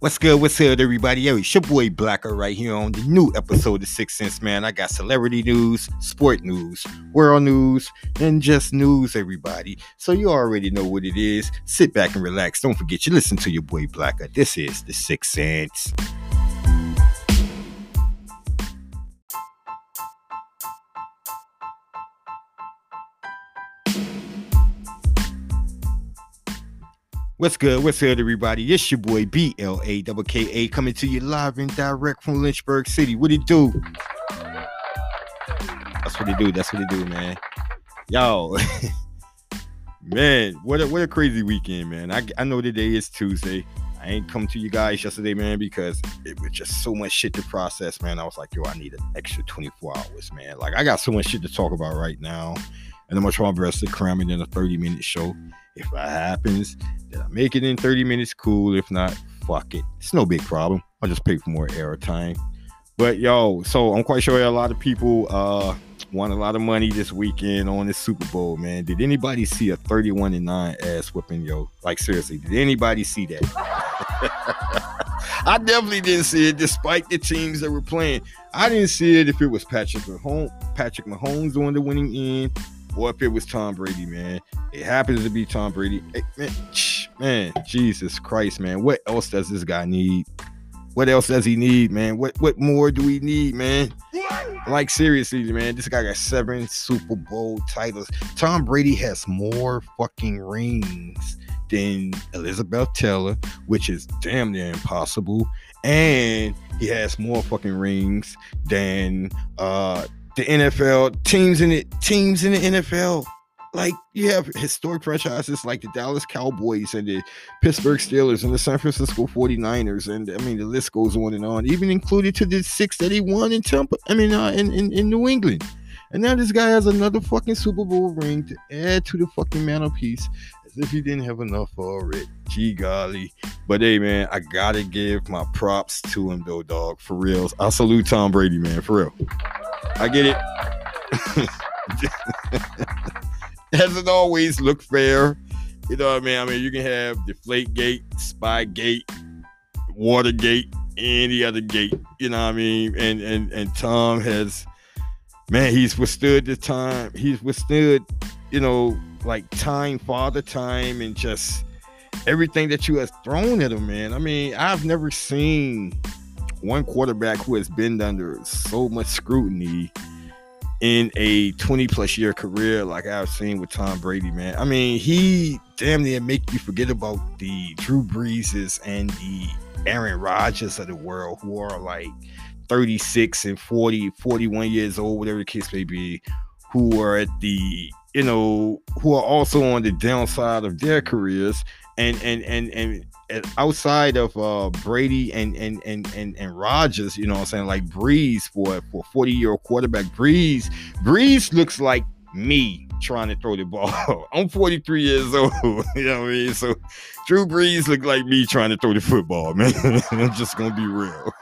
What's good? What's good, everybody? Yo, it's your boy Blakka right here on the new episode of Six Sense, man. I got celebrity news, sport news, world news, and just news, everybody. So you already know what it is. Sit back and relax. Don't forget you listen to your boy Blakka. This is the Six Sense. What's good? What's good, everybody? It's your boy B L A K K A coming to you live and direct from Lynchburg City. What it do? That's what it do. That's what it do, man. Yo, man, what a what a crazy weekend, man. I I know today is Tuesday. I ain't come to you guys yesterday, man, because it was just so much shit to process, man. I was like, yo, I need an extra 24 hours, man. Like, I got so much shit to talk about right now, and I'm gonna try my best to cram it in a 30 minute show. If that happens, did I make it in 30 minutes? Cool. If not, fuck it. It's no big problem. I'll just pay for more airtime. But yo, so I'm quite sure a lot of people uh won a lot of money this weekend on the Super Bowl, man. Did anybody see a 31 and 9 ass whipping, yo? Like seriously, did anybody see that? I definitely didn't see it, despite the teams that were playing. I didn't see it if it was Patrick Mahomes, Patrick Mahomes on the winning end, or if it was Tom Brady, man. It happens to be Tom Brady. Hey, man, man, Jesus Christ, man. What else does this guy need? What else does he need, man? What what more do we need, man? Like seriously, man, this guy got seven Super Bowl titles. Tom Brady has more fucking rings than Elizabeth Taylor, which is damn near impossible. And he has more fucking rings than uh the NFL teams in it teams in the NFL. Like you have historic franchises like the Dallas Cowboys and the Pittsburgh Steelers and the San Francisco 49ers. And I mean the list goes on and on, even included to the six that he won in Tampa. I mean uh, in, in, in New England. And now this guy has another fucking Super Bowl ring to add to the fucking mantelpiece as if he didn't have enough already. Gee golly. But hey, man, I gotta give my props to him, though, dog. For reals. I salute Tom Brady, man. For real. I get it. Hasn't always look fair. You know what I mean? I mean, you can have Deflate Gate, Spy Gate, Watergate, any other gate. You know what I mean? And and and Tom has, man, he's withstood the time. He's withstood, you know, like time, father time, and just everything that you have thrown at him, man. I mean, I've never seen one quarterback who has been under so much scrutiny in a 20 plus year career like I've seen with Tom Brady, man. I mean, he damn near make you forget about the Drew Breeses and the Aaron Rodgers of the world who are like 36 and 40, 41 years old, whatever the case may be, who are at the, you know, who are also on the downside of their careers and and and and outside of uh, Brady and and and and and Rodgers, you know what I'm saying, like Brees for for 40 year old quarterback, Brees, Brees looks like me trying to throw the ball. I'm 43 years old, you know what I mean? So Drew Brees look like me trying to throw the football, man. I'm just gonna be real.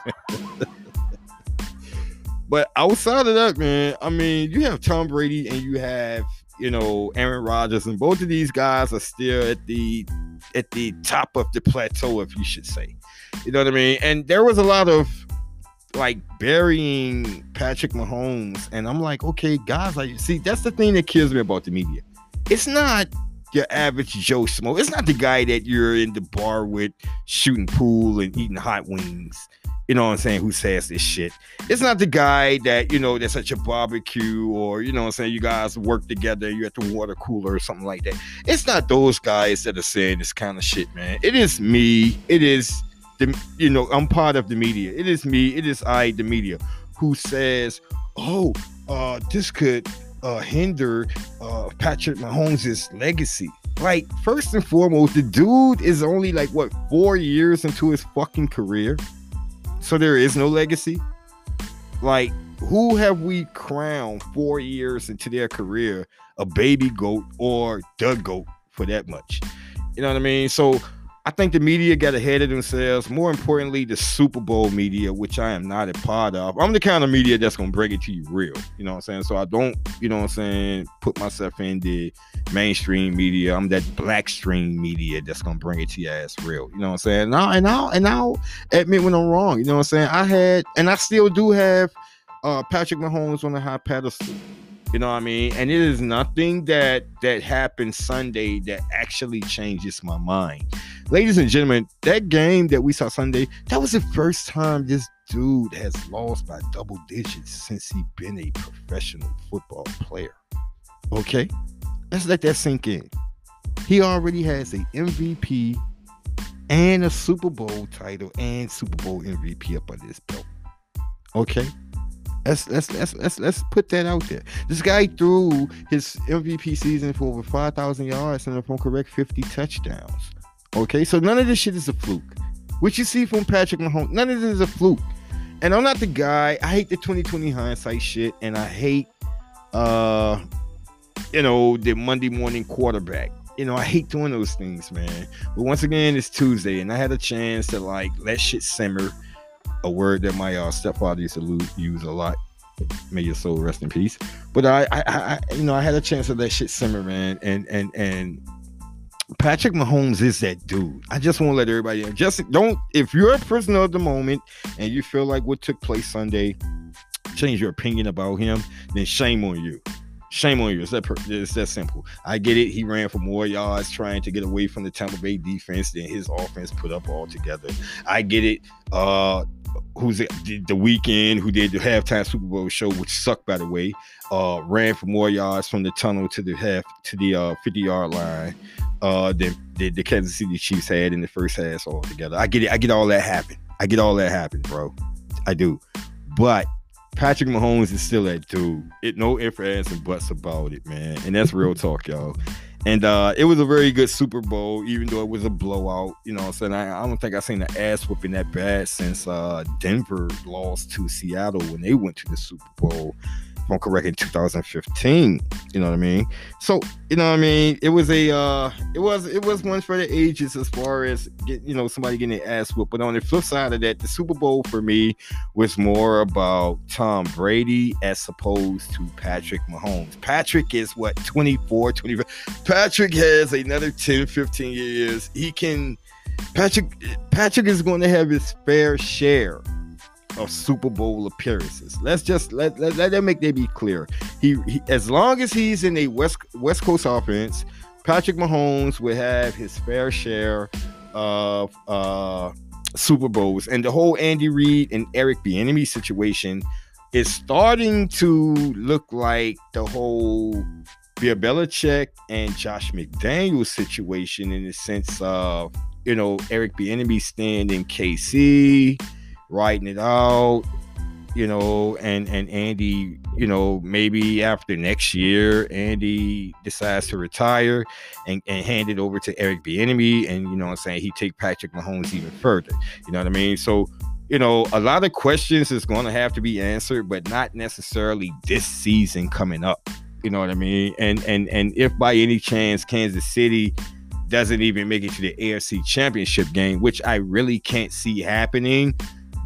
but outside of that, man, I mean, you have Tom Brady and you have you know Aaron Rodgers, and both of these guys are still at the at the top of the plateau, if you should say. You know what I mean? And there was a lot of like burying Patrick Mahomes, and I'm like, okay, guys, like, see, that's the thing that kills me about the media. It's not your average Joe Smo. It's not the guy that you're in the bar with shooting pool and eating hot wings you know what I'm saying, who says this shit. It's not the guy that, you know, that's at your barbecue or, you know what I'm saying, you guys work together, you're at the water cooler or something like that. It's not those guys that are saying this kind of shit, man. It is me. It is the, you know, I'm part of the media. It is me. It is I, the media, who says, oh, uh, this could uh, hinder uh, Patrick Mahomes' legacy. Like, first and foremost, the dude is only like, what, four years into his fucking career so there is no legacy. Like, who have we crowned four years into their career a baby goat or the goat for that much? You know what I mean? So I think the media got ahead of themselves. More importantly, the Super Bowl media, which I am not a part of. I'm the kind of media that's gonna bring it to you real. You know what I'm saying? So I don't, you know what I'm saying, put myself in the mainstream media. I'm that black stream media that's gonna bring it to your ass real. You know what I'm saying? Now and now and I'll admit when I'm wrong. You know what I'm saying? I had and I still do have uh Patrick Mahomes on a high pedestal. You know what I mean? And it is nothing that that happened Sunday that actually changes my mind. Ladies and gentlemen, that game that we saw Sunday, that was the first time this dude has lost by double digits since he been a professional football player. Okay? Let's let that sink in. He already has a MVP and a Super Bowl title and Super Bowl MVP up under his belt. Okay? Let's let's let's let's let's put that out there. This guy threw his MVP season for over five thousand yards and if I'm correct, fifty touchdowns. Okay, so none of this shit is a fluke. What you see from Patrick Mahomes, none of this is a fluke. And I'm not the guy. I hate the 2020 hindsight shit, and I hate uh you know the Monday morning quarterback. You know, I hate doing those things, man. But once again, it's Tuesday, and I had a chance to like let shit simmer a word that my uh, stepfather used to use a lot. May your soul rest in peace. But I, I, I, you know, I had a chance of that shit simmer, man, and and and Patrick Mahomes is that dude. I just want to let everybody know. Just don't. If you're a prisoner of the moment and you feel like what took place Sunday change your opinion about him, then shame on you. Shame on you. It's that, it's that simple. I get it. He ran for more yards trying to get away from the Tampa Bay defense than his offense put up altogether. I get it. Uh, who's the Weeknd, who did the halftime Super Bowl show, which sucked by the way, uh, ran for more yards from the tunnel to the half to the uh, 50 yard line uh, than, the the Kansas City Chiefs had in the first half altogether. I get it. I get all that happen. I get all that happen, bro. I do. But Patrick Mahomes is still that dude. It no ifs, ands, and buts about it, man. And that's real talk, y'all. And uh, it was a very good Super Bowl, even though it was a blowout. You know saying? I, I don't think I've seen the ass whooping that bad since uh, Denver lost to Seattle when they went to the Super Bowl if I'm correct, in 2015. You know what I mean? So, you know what I mean? It was a uh it was it was one for the ages as far as get you know somebody getting their ass whooped. But on the flip side of that, the Super Bowl for me was more about Tom Brady as opposed to Patrick Mahomes. Patrick is what 24, 25. Patrick has another 10, 15 years. He can Patrick Patrick is going to have his fair share of Super Bowl appearances. Let's just let let, let that make that be clear. He, he, as long as he's in a West West Coast offense, Patrick Mahomes will have his fair share of uh, Super Bowls. And the whole Andy Reid and Eric Bieniemy situation is starting to look like the whole Bill Belichick and Josh McDaniels situation in the sense of you know Eric Bieniemy staying in KC writing it out, you know, and and Andy, you know, maybe after next year, Andy decides to retire and, and hand it over to Eric Bieniemy, and you know, I'm saying he take Patrick Mahomes even further. You know what I mean? So. You know, a lot of questions is going to have to be answered, but not necessarily this season coming up. You know what I mean? And and and if by any chance Kansas City doesn't even make it to the AFC Championship game, which I really can't see happening,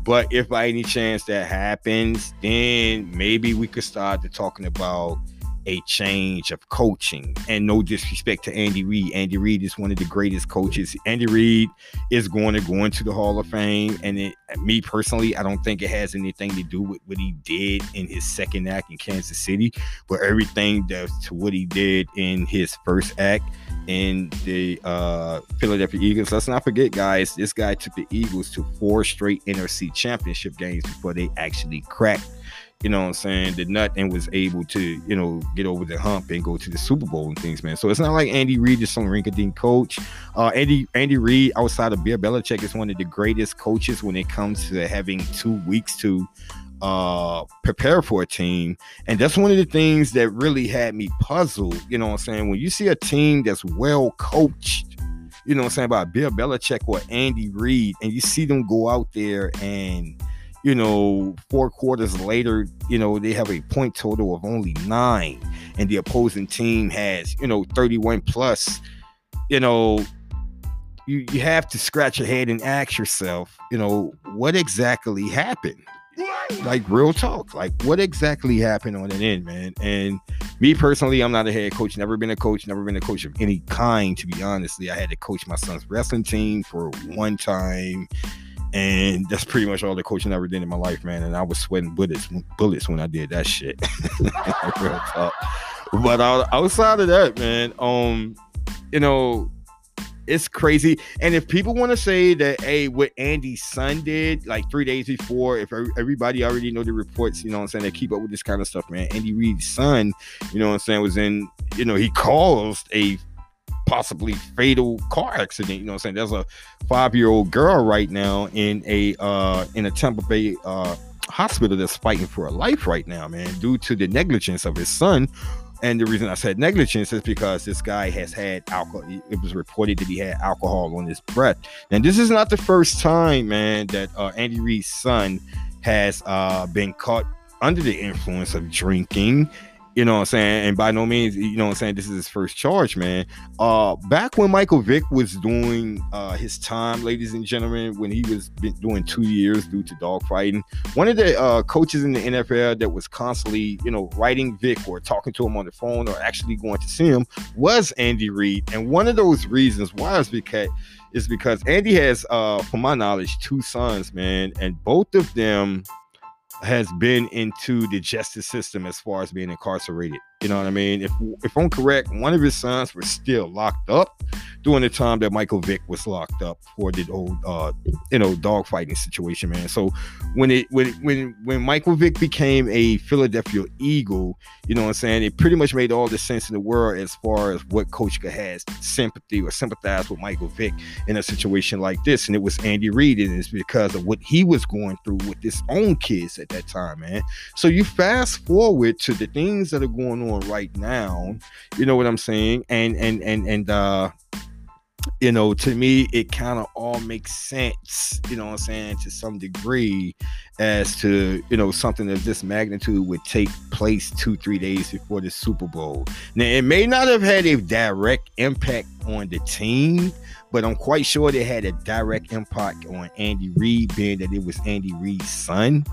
but if by any chance that happens, then maybe we could start to talking about a change of coaching. And no disrespect to Andy Reid. Andy Reid is one of the greatest coaches. Andy Reid is going to go into the Hall of Fame. And it, me personally, I don't think it has anything to do with what he did in his second act in Kansas City, but everything that to what he did in his first act in the uh, Philadelphia Eagles. Let's not forget, guys, this guy took the Eagles to four straight NFC championship games before they actually cracked, you know what I'm saying, nut and was able to, you know, get over the hump and go to the Super Bowl and things, man. So it's not like Andy Reid is some rinky-dink coach. Uh, Andy Andy Reid, outside of Bill Belichick, is one of the greatest coaches when it comes to having two weeks to uh prepare for a team and that's one of the things that really had me puzzled you know what i'm saying when you see a team that's well coached you know what i'm saying about bill belichick or andy reid and you see them go out there and you know four quarters later you know they have a point total of only nine and the opposing team has you know 31 plus you know you you have to scratch your head and ask yourself, you know, what exactly happened? Like real talk, like what exactly happened on an end, man? And me personally, I'm not a head coach, never been a coach, never been a coach of any kind, to be honestly. I had to coach my son's wrestling team for one time, and that's pretty much all the coaching I ever did in my life, man. And I was sweating bullets, bullets when I did that shit. But outside of that, man, um, you know, it's crazy. And if people want to say that, hey, what Andy's son did like three days before, if everybody already know the reports, you know what I'm saying, they keep up with this kind of stuff, man. Andy Reid's son, you know what I'm saying, was in, you know, he caused a possibly fatal car accident. You know what I'm saying? There's a five year old girl right now in a uh in a Tampa Bay uh hospital that's fighting for her life right now, man, due to the negligence of his son and the reason I said negligence is because this guy has had alcohol. It was reported that he had alcohol on his breath. And this is not the first time, man, that uh, Andy Reid's son has uh, been caught under the influence of drinking you know what I'm saying? And by no means, you know what I'm saying, this is his first charge, man. Uh back when Michael Vick was doing uh his time, ladies and gentlemen, when he was doing two years due to dog fighting, one of the uh coaches in the NFL that was constantly, you know, writing Vick or talking to him on the phone or actually going to see him was Andy Reid. And one of those reasons why is because is because Andy has uh from my knowledge two sons, man, and both of them has been into the justice system as far as being incarcerated. You know what I mean? If if I'm correct, one of his sons was still locked up during the time that Michael Vick was locked up for the old uh you know dogfighting situation, man. So when it when when when Michael Vick became a Philadelphia Eagle, you know what I'm saying, it pretty much made all the sense in the world as far as what Coach has sympathy or sympathize with Michael Vick in a situation like this. And it was Andy Reid, and it's because of what he was going through with his own kids at that time, man. So you fast forward to the things that are going on on right now. You know what I'm saying? And and and and uh you know, to me, it kind of all makes sense, you know what I'm saying, to some degree, as to, you know, something of this magnitude would take place two, three days before the Super Bowl. Now, it may not have had a direct impact on the team, but I'm quite sure it had a direct impact on Andy Reid, being that it was Andy Reid's son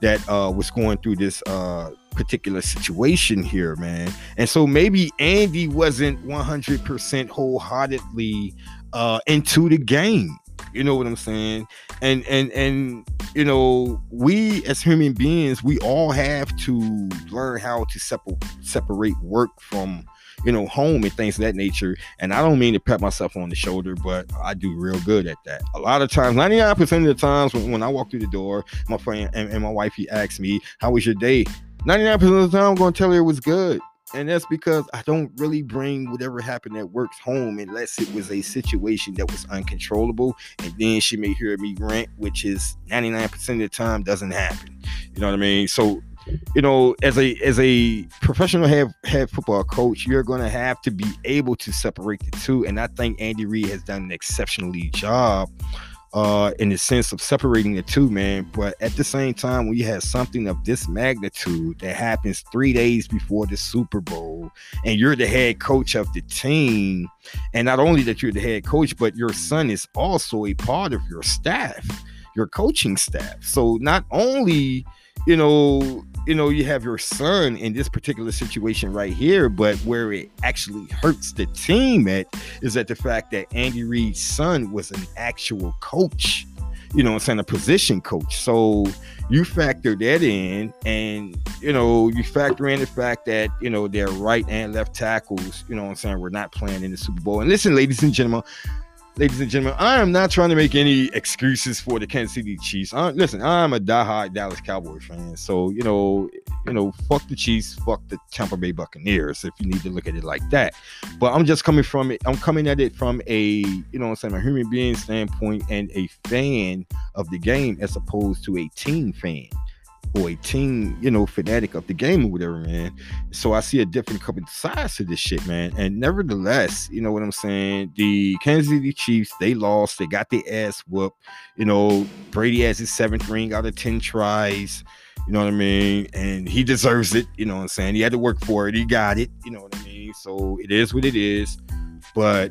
that uh, was going through this uh, particular situation here, man. And so maybe Andy wasn't 100% wholeheartedly uh, into the game. You know what I'm saying? And and and you know, we as human beings, we all have to learn how to separ- separate work from you know, home and things of that nature. And I don't mean to pat myself on the shoulder, but I do real good at that. A lot of times, 99% of the times when, when I walk through the door, my friend and, and my wife, he asks me, How was your day? 99% of the time, I'm going to tell her it was good. And that's because I don't really bring whatever happened at work home unless it was a situation that was uncontrollable. And then she may hear me rant, which is 99% of the time doesn't happen. You know what I mean? So, you know, as a as a professional head head football coach, you're gonna have to be able to separate the two. And I think Andy Reid has done an exceptionally job uh, in the sense of separating the two, man. But at the same time, when you have something of this magnitude that happens three days before the Super Bowl, and you're the head coach of the team, and not only that you're the head coach, but your son is also a part of your staff, your coaching staff. So not only you know you know, you have your son in this particular situation right here, but where it actually hurts the team at is that the fact that Andy Reid's son was an actual coach, you know, I'm saying a position coach. So you factor that in, and you know, you factor in the fact that you know their right and left tackles, you know, I'm saying we're not playing in the Super Bowl. And listen, ladies and gentlemen, ladies and gentlemen, I am not trying to make any excuses for the Kansas City Chiefs. I, listen, I'm a diehard Dallas Cowboy fan, so you know, you know, fuck the Chiefs, fuck the Tampa Bay Buccaneers, if you need to look at it like that. But I'm just coming from it. I'm coming at it from a, you know, I'm saying a human being standpoint and a fan of the game as opposed to a team fan or a team, you know, fanatic of the game or whatever, man. So I see a different couple sides to this shit, man. And nevertheless, you know what I'm saying? The Kansas City Chiefs, they lost. They got their ass whooped. You know, Brady has his seventh ring out of 10 tries. You know what I mean? And he deserves it. You know what I'm saying? He had to work for it. He got it. You know what I mean? So it is what it is. But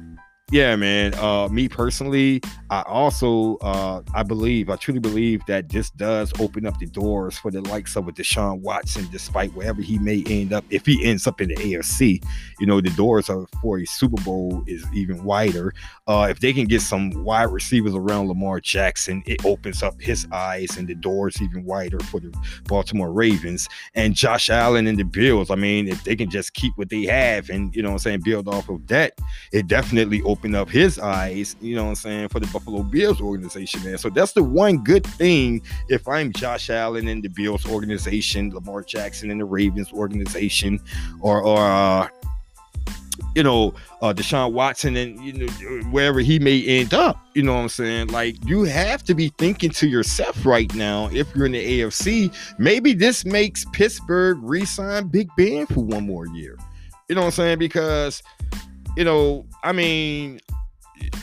yeah, man. Uh, me personally, I also uh, I believe, I truly believe that this does open up the doors for the likes of a Deshaun Watson, despite wherever he may end up. If he ends up in the AFC, you know, the doors are for a Super Bowl is even wider. Uh, if they can get some wide receivers around Lamar Jackson, it opens up his eyes and the doors even wider for the Baltimore Ravens and Josh Allen and the Bills. I mean, if they can just keep what they have and you know I'm saying, build off of that, it definitely opens open up his eyes, you know what I'm saying, for the Buffalo Bills organization, man. So that's the one good thing if I'm Josh Allen in the Bills organization, Lamar Jackson in the Ravens organization, or or uh, you know, uh, Deshaun Watson and you know wherever he may end up. You know what I'm saying? Like you have to be thinking to yourself right now. If you're in the AFC, maybe this makes Pittsburgh resign Big Ben for one more year. You know what I'm saying? Because you know, I mean,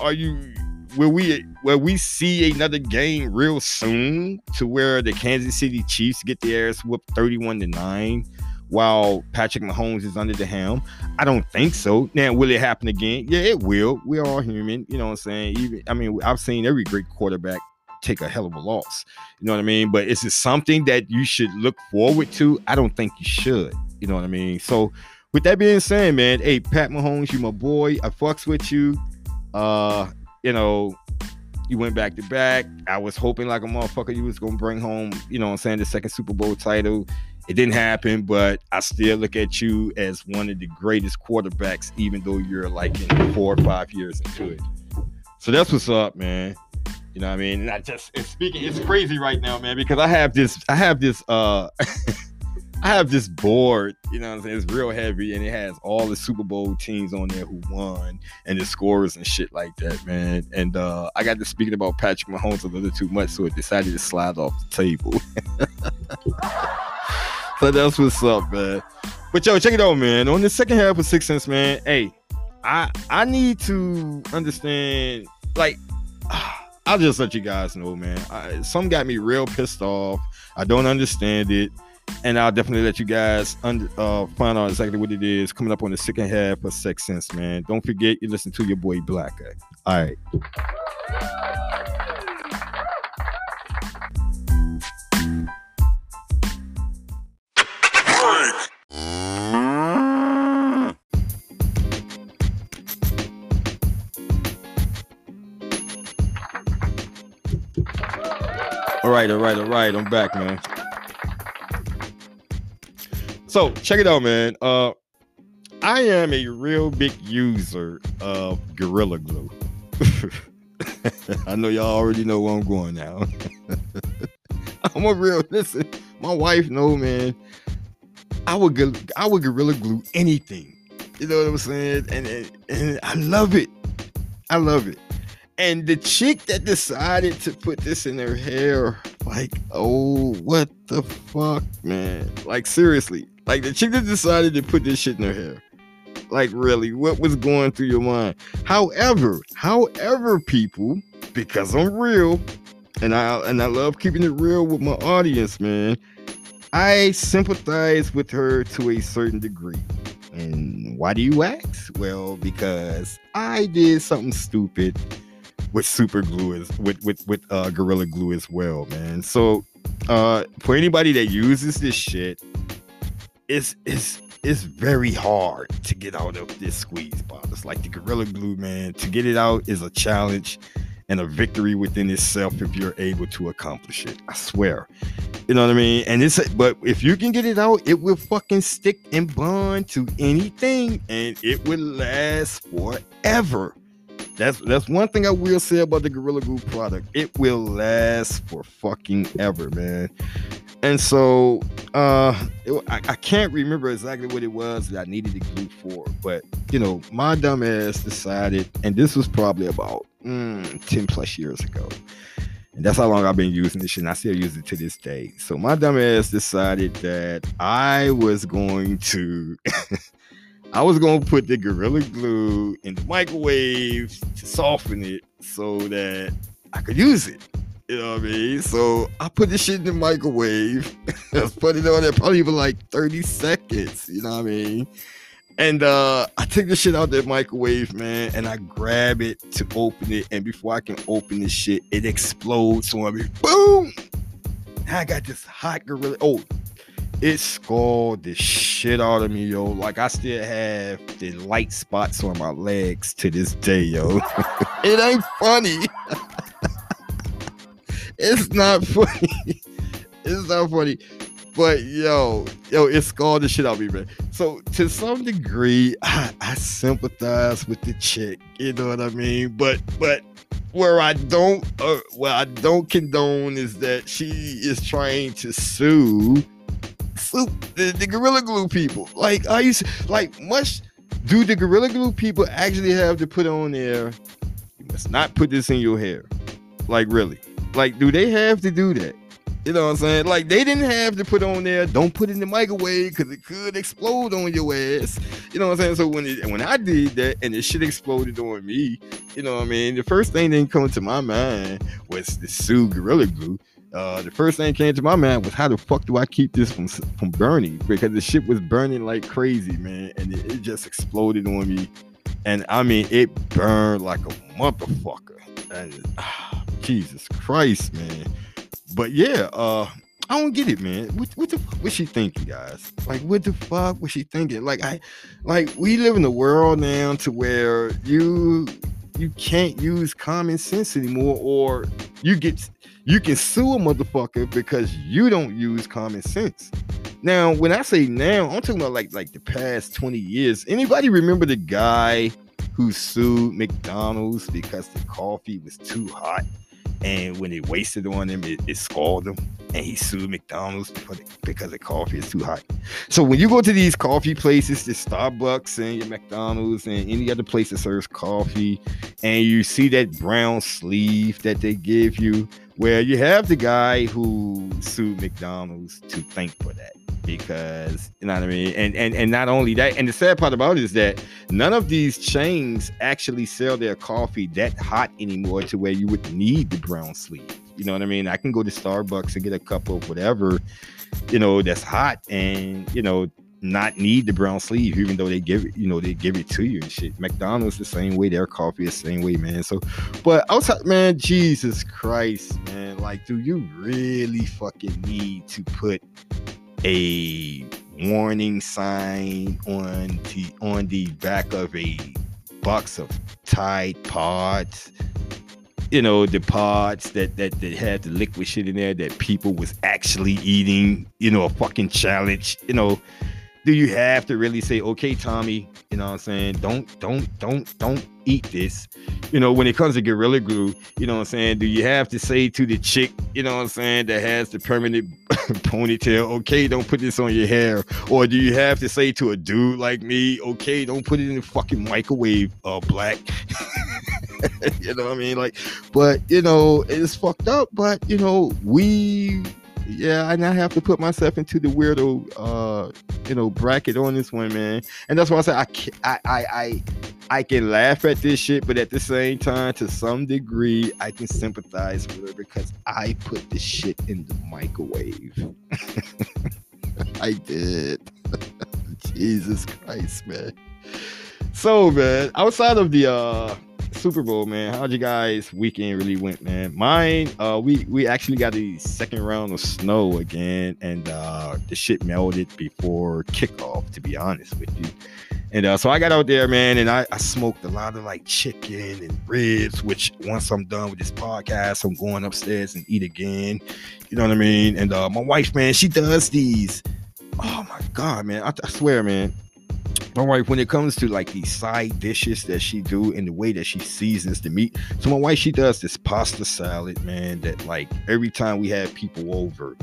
are you will we will we see another game real soon to where the Kansas City Chiefs get the ass whooped 31 to 9 while Patrick Mahomes is under the helm? I don't think so. Now, will it happen again? Yeah, it will. We're all human, you know what I'm saying? Even I mean, I've seen every great quarterback take a hell of a loss. You know what I mean? But is it something that you should look forward to? I don't think you should. You know what I mean? So with that being said, man, hey, Pat Mahomes, you my boy. I fucks with you. Uh, you know, you went back to back. I was hoping like a motherfucker you was gonna bring home, you know I'm saying, the second Super Bowl title. It didn't happen, but I still look at you as one of the greatest quarterbacks, even though you're like in four or five years into it. So that's what's up, man. You know what I mean? And I just speaking, it's crazy right now, man, because I have this, I have this uh I have this board, you know what I'm saying? It's real heavy and it has all the Super Bowl teams on there who won and the scores and shit like that, man. And uh, I got to speaking about Patrick Mahomes a little too much, so it decided to slide off the table. so that's what's up, man. But yo, check it out, man. On the second half of Six Sense, man, hey, I I need to understand, like, I'll just let you guys know, man. I, some got me real pissed off. I don't understand it and I'll definitely let you guys uh, find out exactly what it is coming up on the second half of Six Sense, man. Don't forget you listen to your boy Blakka. All right. All right, all right, all right. I'm back, man. So check it out, man. Uh, I am a real big user of Gorilla Glue. I know y'all already know where I'm going now. I'm a real listen. My wife know, man. I would I would Gorilla Glue anything. You know what I'm saying? And, and and I love it. I love it. And the chick that decided to put this in her hair, like, oh, what the fuck, man? Like seriously, like the chick that decided to put this shit in her hair. Like really, what was going through your mind? However, however, people, because I'm real, and I and I love keeping it real with my audience, man. I sympathize with her to a certain degree. And why do you ask? Well, because I did something stupid with super glue as with with with uh gorilla glue as well, man. So uh for anybody that uses this shit, it's it's it's very hard to get out of this squeeze box. It's like the gorilla glue, man. To get it out is a challenge and a victory within itself if you're able to accomplish it. I swear. You know what I mean? And it's but if you can get it out, it will fucking stick and bond to anything and it will last forever. That's that's one thing I will say about the Gorilla Glue product. It will last for fucking ever, man. And so uh it, I, I, can't remember exactly what it was that I needed the glue for, but you know, my dumb ass decided, and this was probably about mm, 10 plus years ago. And that's how long I've been using this shit, and I still use it to this day. So my dumb ass decided that I was going to I was gonna put the Gorilla Glue in the microwave to soften it so that I could use it. You know what I mean? So I put this shit in the microwave. I put it on there probably for like 30 seconds. You know what I mean? And uh I take the shit out the microwave, man, and I grab it to open it. And before I can open this shit, it explodes on me. Boom! Now I got this hot gorilla. Oh, it scalded the shit out of me, yo. Like I still have the light spots on my legs to this day, yo. it ain't funny. it's not funny. it's not funny. But yo, yo, it scarred the shit out of me, man. So to some degree, I, I sympathize with the chick. You know what I mean? But but where I don't uh, where I don't condone is that she is trying to sue sue the, the Gorilla Glue people. Like I used like much do the Gorilla Glue people actually have to put on there? You must not put this in your hair. Like really? Like do they have to do that? You know what I'm saying? Like they didn't have to put on there, don't put it in the microwave because it could explode on your ass. You know what I'm saying? So when it, when I did that and the shit exploded on me, you know what I mean? The first thing that came to my mind was the sue Gorilla Glue. Uh, the first thing came to my mind was how the fuck do I keep this from from burning? Because the shit was burning like crazy, man, and it, it just exploded on me. And I mean, it burned like a motherfucker. Ah, Jesus Christ, man but yeah, uh, I don't get it, man. What, what the fuck was she thinking, guys? Like, what the fuck was she thinking? Like, I, like, we live in a world now to where you you can't use common sense anymore, or you get you can sue a motherfucker because you don't use common sense. Now, when I say now, I'm talking about like like the past 20 years. Anybody remember the guy who sued McDonald's because the coffee was too hot? And when they wasted on him, it, it scalded him. And he sued McDonald's because the coffee is too hot. So when you go to these coffee places, the Starbucks and your McDonald's and any other place that serves coffee, and you see that brown sleeve that they give you, where you have the guy who sued McDonald's to thank for that because you know what I mean. And and and not only that, and the sad part about it is that none of these chains actually sell their coffee that hot anymore to where you would need the brown sleeve. You know what I mean? I can go to Starbucks and get a cup of whatever, you know, that's hot, and you know, not need the brown sleeve, even though they give it, you know, they give it to you and shit. McDonald's the same way, their coffee is the same way, man. So, but outside, man, Jesus Christ, man, like, do you really fucking need to put a warning sign on the on the back of a box of Tide Pods. You know, the pods that, that that had the liquid shit in there that people was actually eating, you know, a fucking challenge. You know, do you have to really say, okay, Tommy, you know what I'm saying? Don't, don't, don't, don't eat this. You know, when it comes to Gorilla Glue, you know what I'm saying? Do you have to say to the chick, you know what I'm saying, that has the permanent ponytail, okay, don't put this on your hair? Or do you have to say to a dude like me, okay, don't put it in the fucking microwave, uh, black? you know what I mean? Like, but you know, it's fucked up, but you know, we yeah, I have to put myself into the weirdo, uh, you know, bracket on this one, man. And that's why I say I, I, I, I, I can laugh at this shit, but at the same time, to some degree, I can sympathize with her because I put this shit in the microwave. I did. Jesus Christ, man. So, man, outside of the uh Super Bowl, man. How'd you guys weekend really went, man? Mine, uh, we we actually got the second round of snow again, and uh, the shit melted before kickoff. To be honest with you, and uh, so I got out there, man, and I, I smoked a lot of like chicken and ribs. Which once I'm done with this podcast, I'm going upstairs and eat again. You know what I mean? And uh, my wife, man, she does these. Oh my god, man! I, I swear, man my wife when it comes to like these side dishes that she do and the way that she seasons the meat so my wife she does this pasta salad man that like every time we have people over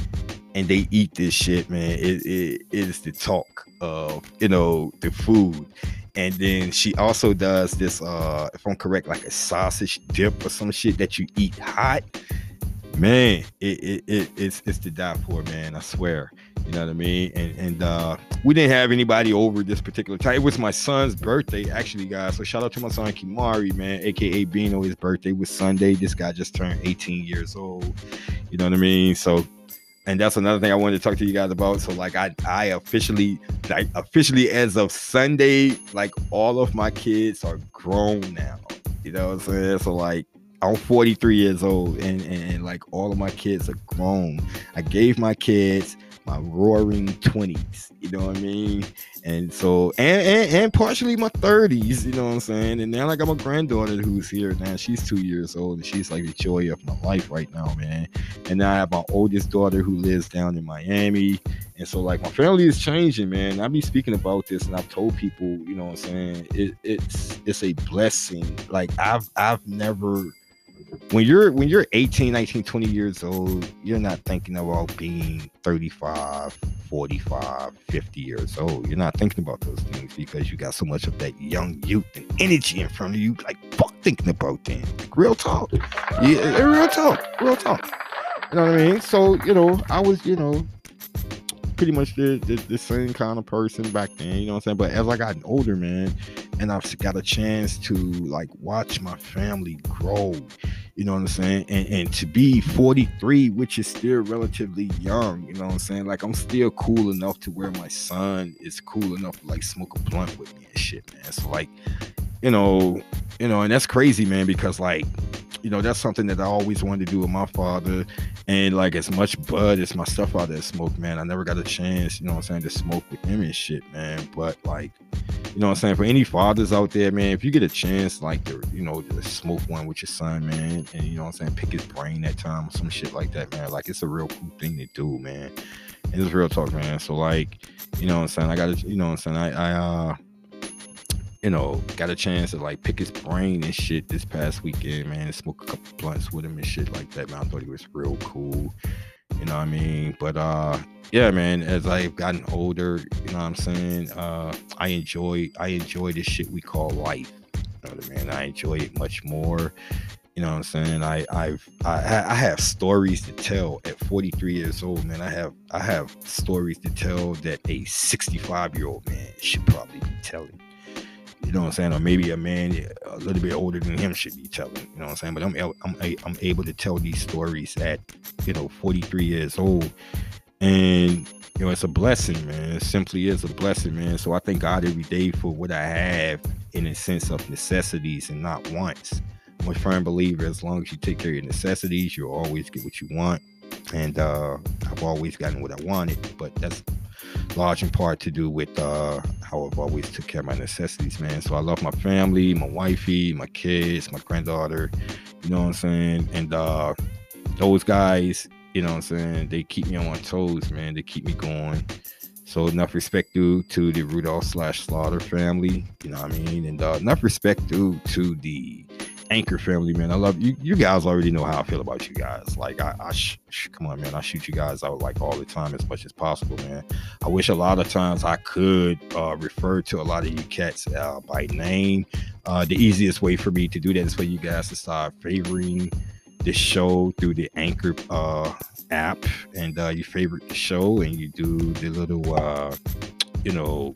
and they eat this shit man it, it, it is the talk of you know the food. And then she also does this uh if i'm correct like a sausage dip or some shit that you eat hot man it, it, it it's it's to die for man i swear you know what I mean? And and uh, we didn't have anybody over this particular time. It was my son's birthday, actually, guys. So shout out to my son Kimari, man, aka Bino. His birthday was Sunday. This guy just turned 18 years old. You know what I mean? So and that's another thing I wanted to talk to you guys about. So like I I officially like officially as of Sunday, like all of my kids are grown now. You know what I'm saying? So like I'm 43 years old and, and, and like all of my kids are grown. I gave my kids my roaring 20s you know what i mean? And so and, and, and partially my 30s you know what i'm saying? And now like i'm a granddaughter who's here now. She's two years old and she's like the joy of my life right now man. And now i have my oldest daughter who lives down in miami. And so like my family is changing man. I be speaking about this and i've told people you know what i'm saying? It, it's it's a blessing. Like i've i've never when you're when you're 18 19 20 years old you're not thinking about being 35 45 50 years old. You're not thinking about those things because you got so much of that young youth and energy in front of you. Like fuck thinking about them. Like real talk. Yeah real talk real talk. You know what i mean? So you know i was you know pretty much the, the, the same kind of person back then you know what i'm saying but as i got older man and I've got a chance to like watch my family grow. You know what I'm saying? And, and to be 43, which is still relatively young, you know what I'm saying? Like I'm still cool enough to where my son is cool enough to like smoke a blunt with me and shit, man. So like, you know, you know, and that's crazy, man, because like you know, that's something that I always wanted to do with my father. And like as much bud as my stepfather smoked, man, I never got a chance, you know what I'm saying, to smoke with him and shit, man. But like, you know what I'm saying, for any fathers out there, man, if you get a chance, like to, you know, to smoke one with your son, man, and you know what I'm saying, pick his brain that time or some shit like that, man. Like it's a real cool thing to do, man. It's real talk, man. So like, you know what I'm saying, I gotta, you know what I'm saying, I I uh you know, got a chance to like pick his brain and shit this past weekend, man, smoke a couple blunts with him and shit like that, man. I thought he was real cool. You know what I mean? But uh yeah, man, as I've gotten older, you know what I'm saying? Uh I enjoy I enjoy this shit we call life. You know what I mean? I enjoy it much more. You know what I'm saying? I I've I, I have stories to tell at 43 years old, man. I have I have stories to tell that a 65 year old man should probably be telling. You know what I'm saying? Or maybe a man a little bit older than him should be telling. You know what I'm saying? But I'm I'm I'm able to tell these stories at you know 43 years old, and you know it's a blessing, man. It simply is a blessing, man. So I thank God every day for what I have in a sense of necessities and not wants. I'm a firm believer as long as you take care of your necessities, you'll always get what you want. And uh, I've always gotten what I wanted, but that's large in part to do with uh, how I've always took care of my necessities, man. So I love my family, my wifey, my kids, my granddaughter. You know what I'm saying? And uh, those guys, you know what I'm saying? They keep me on my toes, man. They keep me going. So enough respect due to the Rudolph slash Slaughter family, you know what I mean? And uh, enough respect due to the Anchor family, man. I love you. You guys already know how I feel about you guys. Like, I, I sh- sh- come on, man. I shoot you guys out like all the time as much as possible, man. I wish a lot of times I could uh, refer to a lot of you cats uh, by name. Uh, the easiest way for me to do that is for you guys to start favoring the show through the Anchor uh, app, and uh, you favorite the show, and you do the little, uh, you know,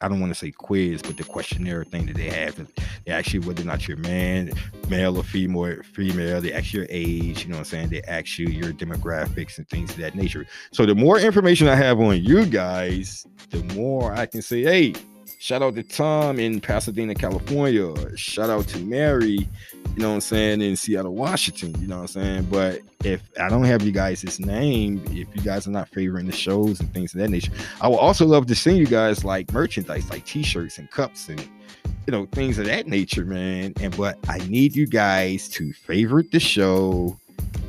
I don't want to say quiz, but the questionnaire thing that they have. They ask you whether or not you're man, male or female, female. They ask your age, you know what I'm saying? They ask you your demographics and things of that nature. So the more information I have on you guys, the more I can say, hey, shout out to Tom in Pasadena, California. Shout out to Mary you know what I'm saying, in Seattle, Washington, you know what I'm saying? But if I don't have you guys' name, if you guys are not favoring the shows and things of that nature, I would also love to send you guys like merchandise, like t-shirts and cups and you know, things of that nature, man. And but I need you guys to favorite the show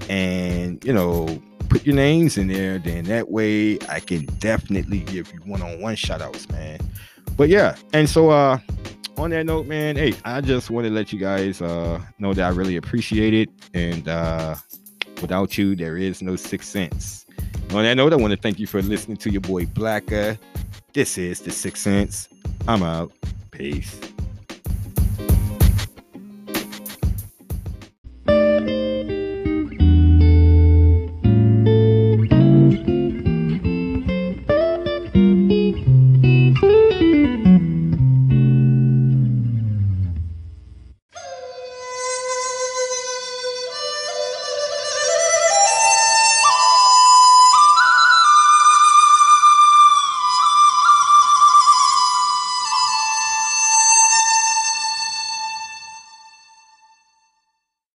and you know put your names in there, then that way I can definitely give you one-on-one shout outs, man. But yeah, and so uh on that note, man, hey, I just want to let you guys uh, know that I really appreciate it. And uh, without you, there is no sixth sense. On that note, I want to thank you for listening to your boy Blakka. This is the Sixth Sense. I'm out. Peace.